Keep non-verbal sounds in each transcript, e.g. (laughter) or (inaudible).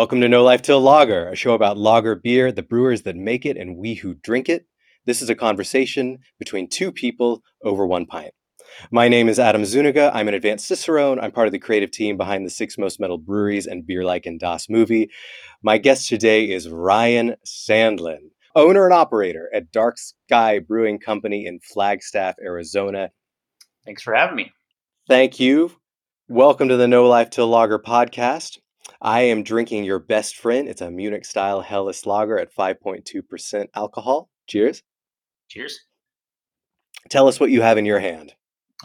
Welcome to No Life Till Lager, a show about lager beer, the brewers that make it, and we who drink it. This is a conversation between two people over one pint. My name is Adam Zuniga. I'm an advanced Cicerone. I'm part of the creative team behind the Six Most Metal Breweries and Beer Like and Das movie. My guest today is Ryan Sandlin, owner and operator at Dark Sky Brewing Company in Flagstaff, Arizona. Thanks for having me. Thank you. Welcome to the No Life Till Lager podcast. I am drinking your best friend. It's a Munich style Helles lager at 5.2% alcohol. Cheers. Cheers. Tell us what you have in your hand.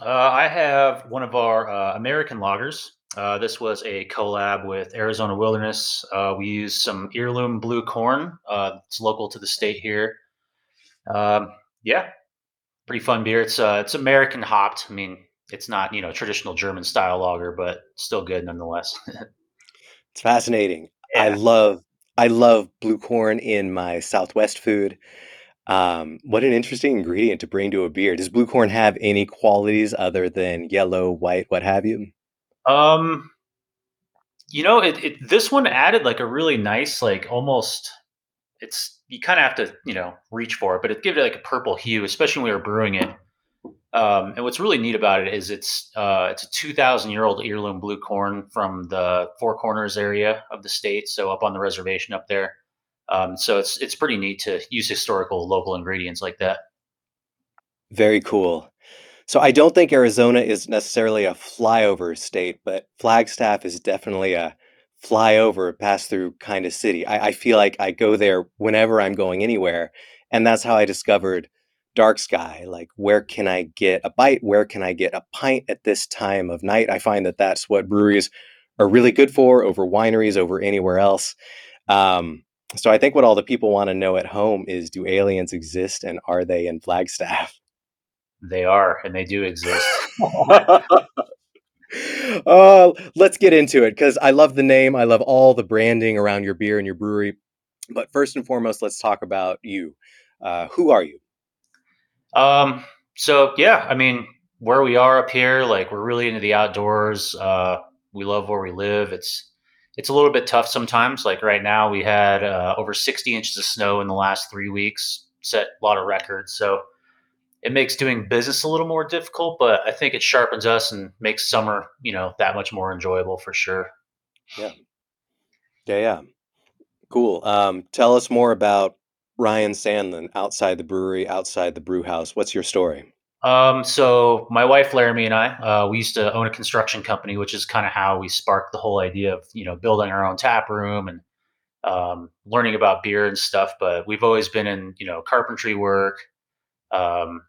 Uh, I have one of our uh, American lagers. Uh, this was a collab with Arizona Wilderness. Uh, we used some heirloom blue corn. Uh, it's local to the state here. Um, yeah, pretty fun beer. It's uh, it's American hopped. I mean, it's not you know traditional German style lager, but still good nonetheless. (laughs) It's fascinating. Yeah. I love I love blue corn in my Southwest food. Um, what an interesting ingredient to bring to a beer. Does blue corn have any qualities other than yellow, white, what have you? Um, you know, it, it this one added like a really nice, like almost. It's you kind of have to you know reach for it, but it gave it like a purple hue, especially when we were brewing it. Um, and what's really neat about it is it's uh, it's a 2,000 year old heirloom blue corn from the Four Corners area of the state, so up on the reservation up there. Um, so it's it's pretty neat to use historical local ingredients like that. Very cool. So I don't think Arizona is necessarily a flyover state, but Flagstaff is definitely a flyover pass through kind of city. I, I feel like I go there whenever I'm going anywhere, and that's how I discovered dark sky like where can i get a bite? Where can i get a pint at this time of night? I find that that's what breweries are really good for over wineries over anywhere else. Um, so i think what all the people want to know at home is do aliens exist and are they in flagstaff? They are and they do exist. Uh, (laughs) let's get into it because i love the name i love all the branding around your beer and your brewery. But first and foremost let's talk about you. Uh, who are you um, so yeah, I mean, where we are up here, like we're really into the outdoors. Uh, we love where we live. It's it's a little bit tough sometimes. Like right now, we had uh, over 60 inches of snow in the last three weeks, set a lot of records. So it makes doing business a little more difficult, but I think it sharpens us and makes summer, you know, that much more enjoyable for sure. Yeah. Yeah. Yeah. Cool. Um, tell us more about Ryan Sandlin outside the brewery, outside the brew house. What's your story? Um, so my wife Laramie and I, uh, we used to own a construction company, which is kind of how we sparked the whole idea of you know building our own tap room and um, learning about beer and stuff. But we've always been in you know carpentry work, um,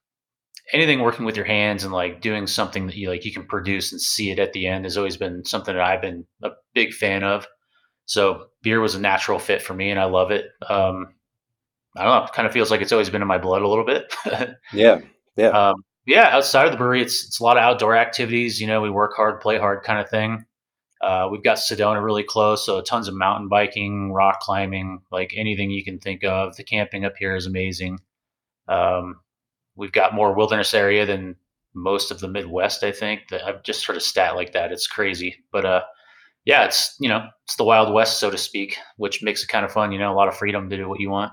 anything working with your hands and like doing something that you like you can produce and see it at the end has always been something that I've been a big fan of. So beer was a natural fit for me, and I love it. Um, I don't know. It kind of feels like it's always been in my blood a little bit. (laughs) yeah, yeah, um, yeah. Outside of the brewery, it's it's a lot of outdoor activities. You know, we work hard, play hard, kind of thing. Uh, we've got Sedona really close, so tons of mountain biking, rock climbing, like anything you can think of. The camping up here is amazing. Um, we've got more wilderness area than most of the Midwest. I think that I've just heard a stat like that. It's crazy, but uh, yeah, it's you know it's the Wild West, so to speak, which makes it kind of fun. You know, a lot of freedom to do what you want.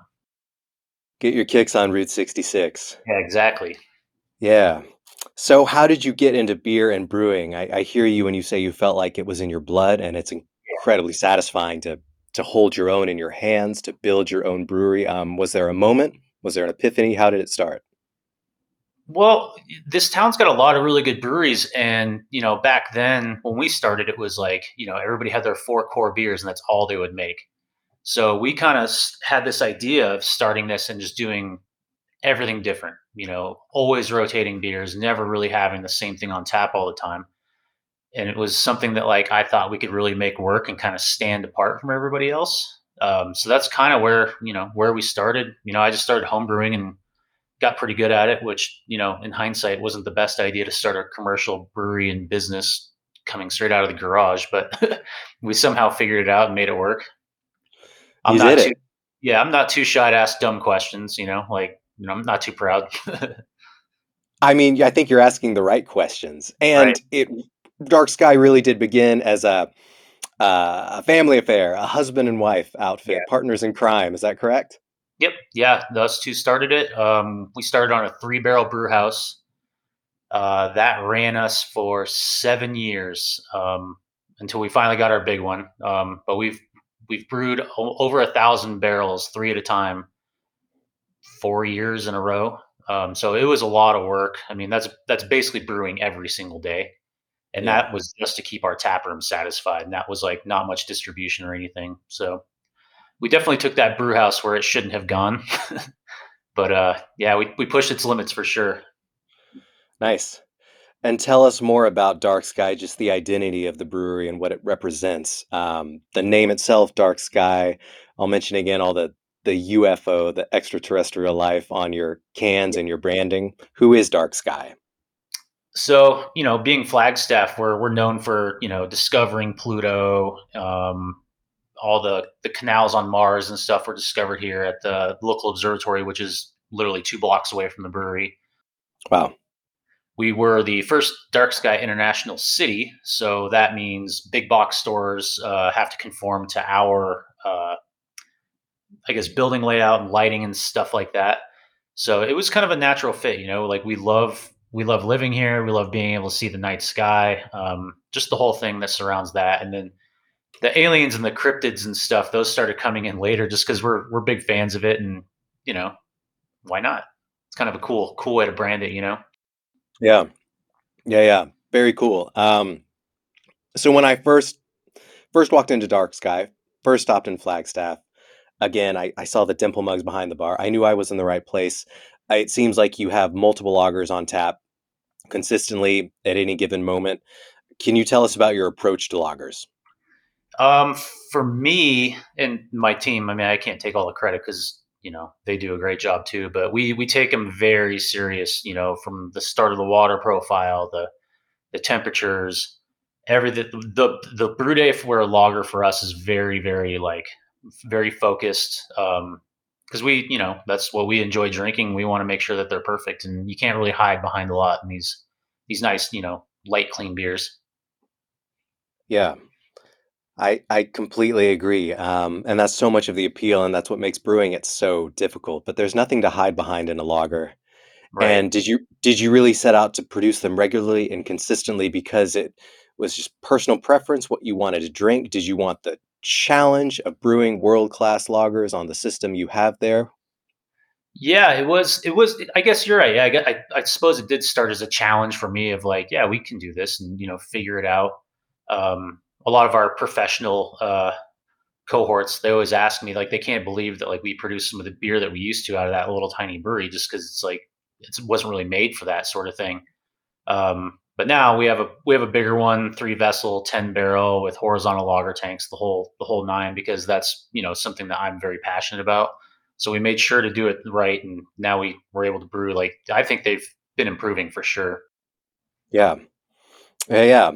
Get your kicks on Route 66. Yeah, exactly. Yeah. So, how did you get into beer and brewing? I, I hear you when you say you felt like it was in your blood, and it's incredibly satisfying to to hold your own in your hands, to build your own brewery. Um, was there a moment? Was there an epiphany? How did it start? Well, this town's got a lot of really good breweries, and you know, back then when we started, it was like you know everybody had their four core beers, and that's all they would make. So we kind of had this idea of starting this and just doing everything different, you know, always rotating beers, never really having the same thing on tap all the time. And it was something that like I thought we could really make work and kind of stand apart from everybody else. Um, so that's kind of where you know where we started. You know, I just started homebrewing and got pretty good at it, which you know in hindsight wasn't the best idea to start a commercial brewery and business coming straight out of the garage, but (laughs) we somehow figured it out and made it work. I'm you not too, yeah, I'm not too shy to ask dumb questions. You know, like you know, I'm not too proud. (laughs) I mean, I think you're asking the right questions, and right. it Dark Sky really did begin as a uh, a family affair, a husband and wife outfit, Yeah. partners in crime. Is that correct? Yep. Yeah. Those two started it. Um, we started on a three barrel brew house. Uh, that ran us for seven years um, until we finally got our big one. Um, but we've we've brewed o- over a thousand barrels, three at a time, four years in a row. Um, so it was a lot of work. I mean, that's that's basically brewing every single day, and Yeah. that was just to keep our tap room satisfied. And that was like not much distribution or anything. So we definitely took that brew house where it shouldn't have gone. (laughs) but uh, yeah, we we pushed its limits for sure. Nice. And tell us more about Dark Sky, just the identity of the brewery and what it represents. Um, the name itself, Dark Sky. I'll mention again all the the UFO, the extraterrestrial life on your cans and your branding. Who is Dark Sky? So you know, being Flagstaff, we're we're known for you know discovering Pluto. Um, all the the canals on Mars and stuff were discovered here at the local observatory, which is literally two blocks away from the brewery. Wow. We were the first dark sky international city, so that means big box stores uh, have to conform to our, uh, I guess, building layout and lighting and stuff like that. So it was kind of a natural fit, you know. Like we love we love living here, we love being able to see the night sky, um, just the whole thing that surrounds that, and then the aliens and the cryptids and stuff. Those started coming in later, just because we're we're big fans of it, and you know, why not? It's kind of a cool cool way to brand it, you know. Yeah. Yeah, yeah. Very cool. Um, so when I first first walked into Dark Sky, first stopped in Flagstaff, again, I, I saw the dimple mugs behind the bar. I knew I was in the right place. Uh, It seems like you have multiple lagers on tap consistently at any given moment. Can you tell us about your approach to lagers? Um, for me and my team, I mean, I can't take all the credit because you know they do a great job too. But we we take them very serious. You know, from the start of the water profile, the the temperatures, everything. The the brew day for a lager for us is very very like very focused. Um, because we you know that's what we enjoy drinking. We want to make sure that they're perfect, and you can't really hide behind a lot in these these nice you know light clean beers. Yeah, I I completely agree. Um, and that's so much of the appeal, and that's what makes brewing it so difficult. But there's nothing to hide behind in a lager. Right. And did you did you really set out to produce them regularly and consistently because it was just personal preference, what you wanted to drink? Did you want the challenge of brewing world-class lagers on the system you have there? Yeah, it was. It was. I guess you're right. Yeah, I, I, I suppose it did start as a challenge for me of like, yeah, we can do this and you know figure it out. Um, a lot of our professional uh, cohorts, they always ask me like they can't believe that like we produce some of the beer that we used to out of that little tiny brewery just because it's like it wasn't really made for that sort of thing. Um, but now we have a we have a bigger one, three vessel, ten barrel with horizontal lager tanks, the whole the whole nine, because that's you know something that I'm very passionate about. So we made sure to do it right, and now we were able to brew. Like I think they've been improving for sure. Yeah. Yeah, yeah.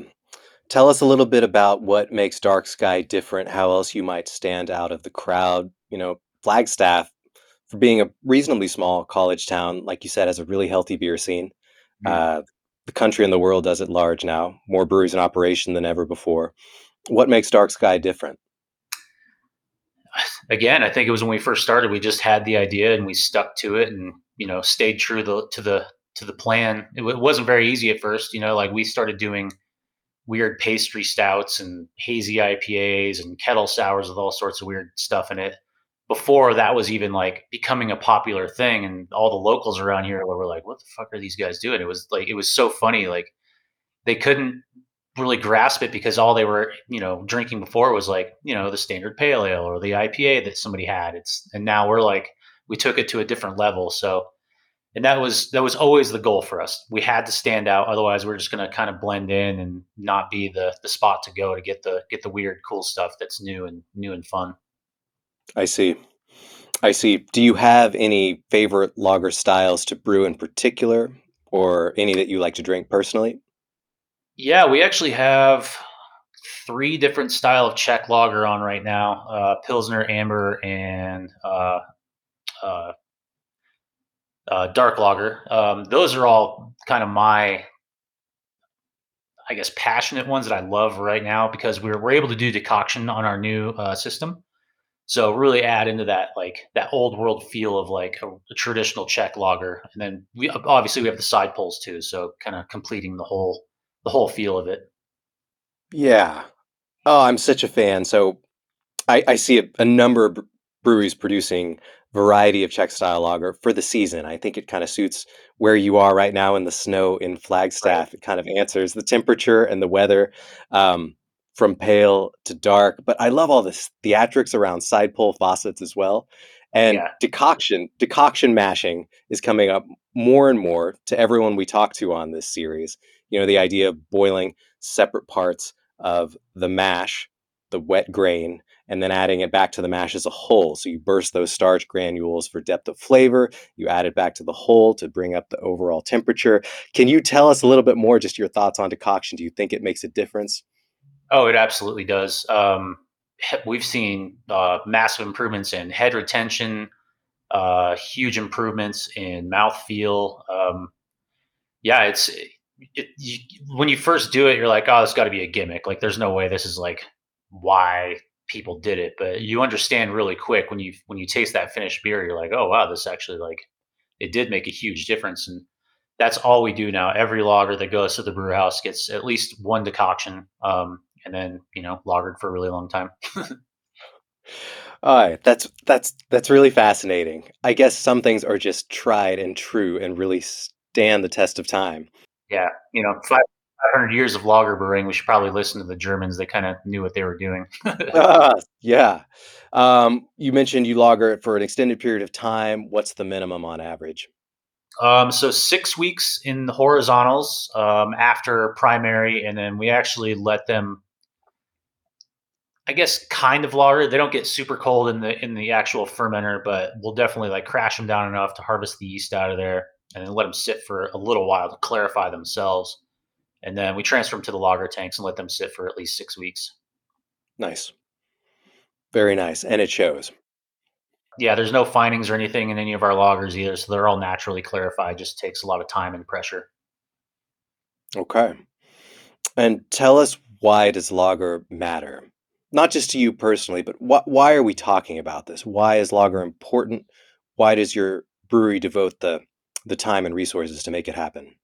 Tell us a little bit about what makes Dark Sky different, how else you might stand out of the crowd. You know, Flagstaff, for being a reasonably small college town, like you said, has a really healthy beer scene. Mm. Uh, the country and the world does it large now, more breweries in operation than ever before. What makes Dark Sky different? (sighs) Again, I think it was when we first started. We just had the idea and we stuck to it, and you know stayed true the, to the to the plan. It, w- wasn't very easy at first. You know, like we started doing weird pastry stouts and hazy IPAs and kettle sours with all sorts of weird stuff in it. Before that was even like becoming a popular thing, and all the locals around here were like, "What the fuck are these guys doing?" It was like it was so funny. Like they couldn't really grasp it because all they were, you know, drinking before was like, you know, the standard pale ale or the IPA that somebody had. It's and now we're like we took it to a different level. So and that was that was always the goal for us. We had to stand out, otherwise we're just going to kind of blend in and not be the the spot to go to get the get the weird cool stuff that's new and new and fun. I see. I see. Do you have any favorite lager styles to brew in particular, or any that you like to drink personally? Yeah, we actually have three different style of Czech lager on right now: uh, Pilsner, Amber, and uh, uh, uh, dark lager. Um, those are all kind of my I guess, passionate ones that I love right now because we're we're able to do decoction on our new uh, system. So really add into that like that old world feel of like a, a traditional Czech lager, and then we obviously we have the side pulls too, so kind of completing the whole the whole feel of it. Yeah. Oh, I'm such a fan. So I, I see a, a number of breweries producing variety of Czech style lager for the season. I think it kind of suits where you are right now in the snow in Right. Flagstaff. It kind of answers the temperature and the weather um, from pale to dark. But I love all this theatrics around side pull faucets as well. And Yeah. decoction, decoction mashing is coming up more and more to everyone we talk to on this series. You know, the idea of boiling separate parts of the mash, the wet grain, and then adding it back to the mash as a whole. So you burst those starch granules for depth of flavor. You add it back to the whole to bring up the overall temperature. Can you tell us a little bit more, just your thoughts on decoction? Do you think it makes a difference? Oh, it absolutely does. Um, we've seen uh, massive improvements in head retention, uh, huge improvements in mouthfeel. Um, yeah, it's it, you, when you first do it, you're like, oh, this got to be a gimmick. Like, there's no way this is like why people did it. But you understand really quick when you when you taste that finished beer, you're like, oh wow, this actually like it did make a huge difference. And that's all we do now. Every lager that goes to the brew house gets at least one decoction, um, and then you know lagered for a really long time. (laughs) All right, that's that's that's really fascinating. I guess some things are just tried and true and really stand the test of time. Yeah, you know, five five hundred years of lager brewing. We should probably listen to the Germans. They kind of knew what they were doing. (laughs) Ah, yeah. Um, you mentioned you lager it for an extended period of time. What's the minimum on average? Um, so six weeks in the horizontals um, after primary, and then we actually let them, I guess, kind of lager. They don't get super cold in the in the actual fermenter, but we'll definitely like crash them down enough to harvest the yeast out of there, and then let them sit for a little while to clarify themselves. And then we transfer them to the lager tanks and let them sit for at least six weeks. Nice. Very nice. And it shows. Yeah, there's no finings or anything in any of our lagers either, so they're all naturally clarified. Just takes a lot of time and pressure. Okay. And tell us why does lager matter? Not just to you personally, but wh- why are we talking about this? Why is lager important? Why does your brewery devote the the time and resources to make it happen?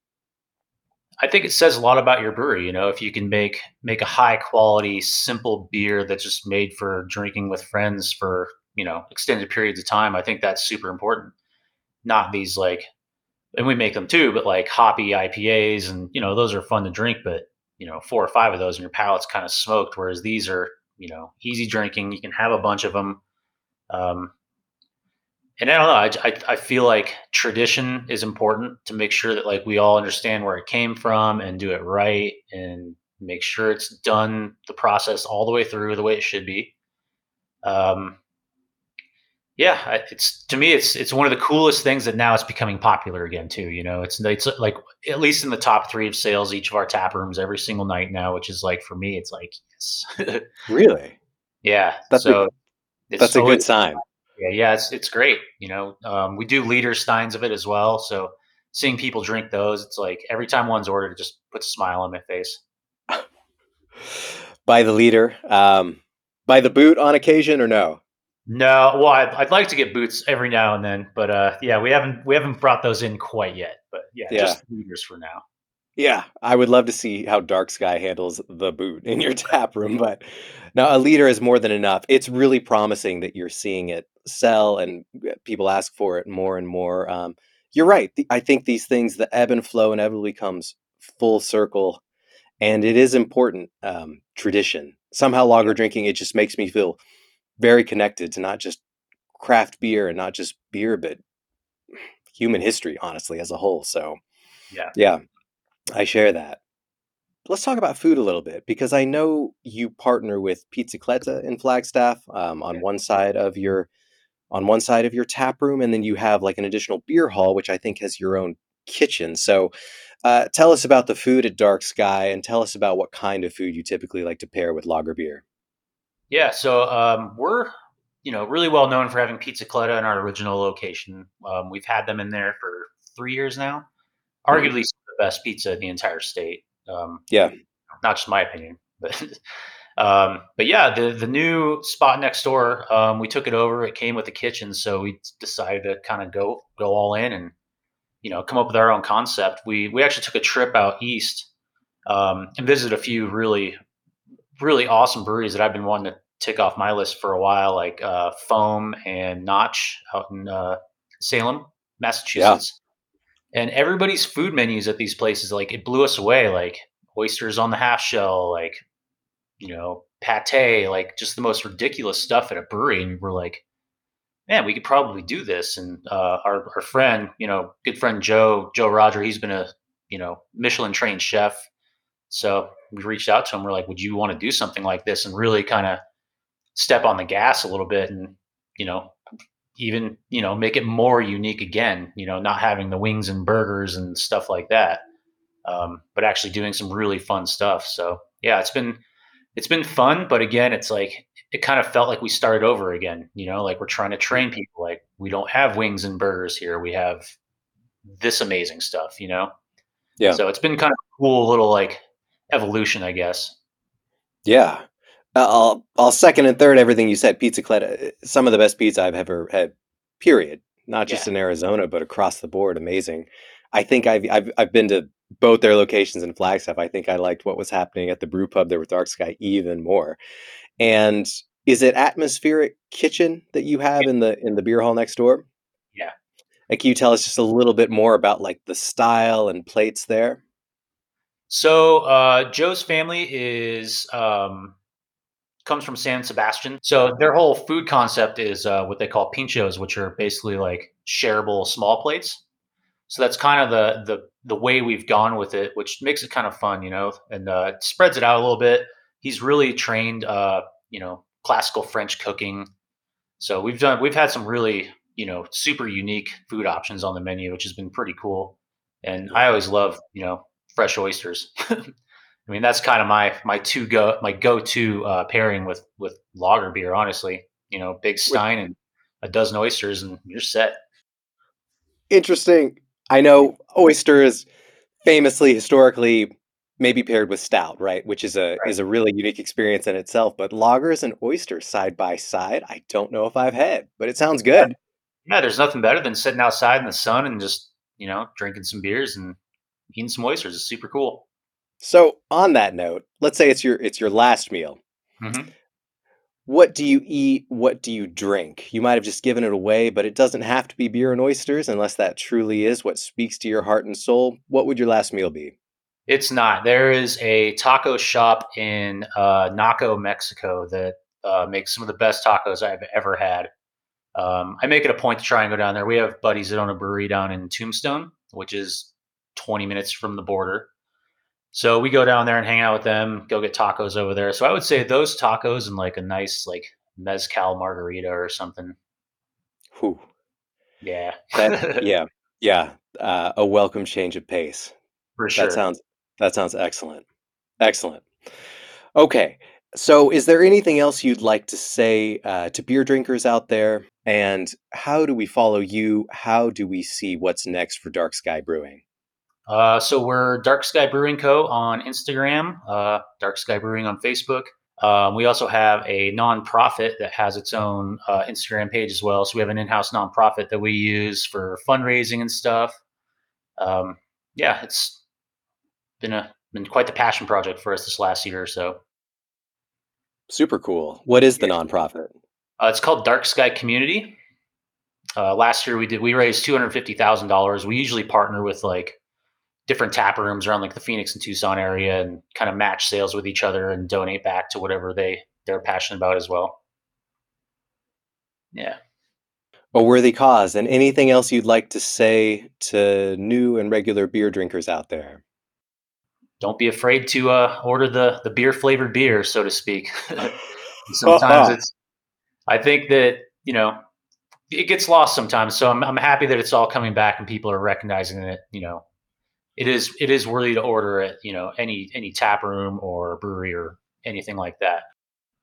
I think it says a lot about your brewery. You know, if you can make make a high quality, simple beer that's just made for drinking with friends for you know extended periods of time, I think that's super important. Not these like, and we make them too, but like hoppy IPAs, and you know those are fun to drink, but you know four or five of those and your palate's kind of smoked. Whereas these are you know easy drinking. You can have a bunch of them. Um, and I don't know. I, I I feel like tradition is important to make sure that like we all understand where it came from and do it right and make sure it's done the process all the way through the way it should be. Um, yeah, it's to me it's it's one of the coolest things that now it's becoming popular again too. You know, it's it's like at least in the top three of sales each of our tap rooms every single night now, which is like for me it's like (laughs) yes, Really? yeah. That's a So it's that's a good sign. Yeah, yeah, it's it's great. You know, um, we do liter steins of it as well. So seeing people drink those, it's like every time one's ordered, it just puts a smile on my face. By the liter, um, by the boot on occasion or no? No, well, I'd, I'd like to get boots every now and then, but uh, yeah, we haven't we haven't brought those in quite yet. But yeah, Yeah. just liters for now. Yeah, I would love to see how Dark Sky handles the boot in your (laughs) tap room, but now a liter is more than enough. It's really promising that you're seeing it sell and uh, people ask for it more and more. Um, you're right. The- I think these things, the ebb and flow, inevitably comes full circle, and it is important. Um, tradition. Somehow, lager drinking it just makes me feel very connected to not just craft beer and not just beer, but human history, honestly, as a whole. So, Yeah, yeah, I share that. Let's talk about food a little bit because I know you partner with Pizza Pizzicletta in Flagstaff um, on yeah, one side of your on one side of your tap room, and then you have like an additional beer hall, which I think has your own kitchen. So, uh, tell us about the food at Dark Sky, and tell us about what kind of food you typically like to pair with lager beer. yeah. So um, we're you know really well known for having Pizzicletta in our original location. Um, we've had them in there for three years now. hmm Arguably the best pizza in the entire state. Um, Yeah. not just my opinion, but um, but yeah, the the new spot next door, um, we took it over. It came with a kitchen, so we decided to kind of go go all in and you know come up with our own concept. We we actually took a trip out east um, and visited a few really really awesome breweries that I've been wanting to tick off my list for a while, like uh, Foam and Notch out in uh, Salem, Massachusetts. And everybody's food menus at these places, like it blew us away. Like oysters on the half shell, like you know pate, like just the most ridiculous stuff at a brewery. And we're like, man, we could probably do this. And uh, our our friend, you know, good friend Joe Joe Roger, he's been a you know Michelin trained chef. So we reached out to him. We're like, would you want to do something like this and really kind of step on the gas a little bit and you know even you know make it more unique again you know not having the wings and burgers and stuff like that um, but actually doing some really fun stuff. So yeah it's been it's been fun but again it's like it kind of felt like we started over again you know like we're trying to train people like we don't have wings and burgers here we have this amazing stuff you know? Yeah. So it's been kind of cool little like evolution i guess. Yeah I'll I'll second and third everything you said. Pizzicletta, some of the best pizza I've ever had. Period. Not just yeah. in Arizona, but across the board, amazing. I think I've I've I've been to both their locations in Flagstaff. I think I liked what was happening at the brew pub there with Dark Sky even more. And is it atmospheric kitchen that you have in the in the beer hall next door? Yeah. And can you tell us just a little bit more about like the style and plates there? So uh, Joe's family is um, comes from San Sebastian. So their whole food concept is uh, what they call pinchos, which are basically like shareable small plates. So that's kind of the the the way we've gone with it, which makes it kind of fun, you know, and uh, spreads it out a little bit. He's really trained, uh, you know, classical French cooking. So we've done we've had some really you know super unique food options on the menu, which has been pretty cool. And I always love you know fresh oysters. (laughs) I mean, that's kind of my my two go my go to uh, pairing with with lager beer. Honestly, you know, big stein and a dozen oysters, and you're set. Interesting. I know oyster is famously historically maybe paired with stout, right? Which is a right. is a really unique experience in itself. But lagers and oysters side by side, I don't know if I've had, but it sounds good. Yeah, there's nothing better than sitting outside in the sun and just you know drinking some beers and eating some oysters. It's super cool. So, on that note, let's say it's your it's your last meal. Mm-hmm. What do you eat? What do you drink? You might have just given it away, but it doesn't have to be beer and oysters unless that truly is what speaks to your heart and soul. What would your last meal be? It's not. There is a taco shop in uh, Naco, Mexico that uh, makes some of the best tacos I've ever had. Um, I make it a point to try and go down there. We have buddies that own a brewery down in Tombstone, which is 20 minutes from the border. So we go down there and hang out with them, go get tacos over there. So I would say those tacos and like a nice like mezcal margarita or something. Whew. Yeah. that, (laughs) yeah. Yeah. Uh, a welcome change of pace. For sure. That sounds that sounds excellent. Excellent. Okay. So is there anything else you'd like to say uh, to beer drinkers out there? And how do we follow you? How do we see what's next for Dark Sky Brewing? Uh, so we're Dark Sky Brewing Co. on Instagram, uh, Dark Sky Brewing on Facebook. Um, we also have a nonprofit that has its own uh, Instagram page as well. So we have an in-house nonprofit that we use for fundraising and stuff. Um, yeah, it's been a been quite the passion project for us this last year or so. Super cool. What is the nonprofit? Uh, it's called Dark Sky Community. Uh, last year we did we raised two hundred fifty thousand dollars. We usually partner with like different tap rooms around like the Phoenix and Tucson area and kind of match sales with each other and donate back to whatever they they're passionate about as well. Yeah. A worthy cause. And anything else you'd like to say to new and regular beer drinkers out there? Don't be afraid to uh, order the the beer flavored beer, so to speak. (laughs) sometimes (laughs) it's. I think that you know it gets lost sometimes. So I'm I'm happy that it's all coming back and people are recognizing it. You know, it is it is worthy to order at you know any any tap room or brewery or anything like that.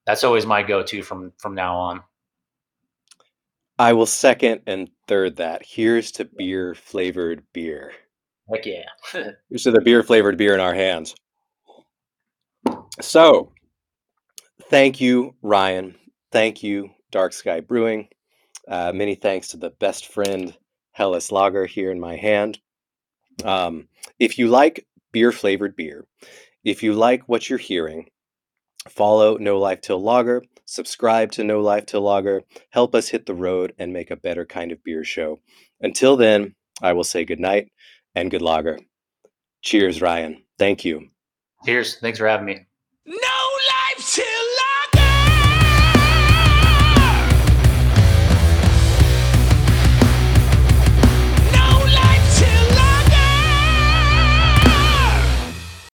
That's always my go-to from from now on. I will second and third that. Here's to beer flavored beer. Heck yeah. (laughs) Here's to the beer flavored beer in our hands. So, thank you, Ryan. Thank you, Dark Sky Brewing. Uh, many thanks to the best friend Helles Lager here in my hand. Um, if you like beer flavored beer, if you like what you're hearing, follow No Life Till Lager, subscribe to No Life Till Lager, help us hit the road and make a better kind of beer show. Until then, I will say good night and good lager. Cheers, Ryan. Thank you. Cheers. Thanks for having me.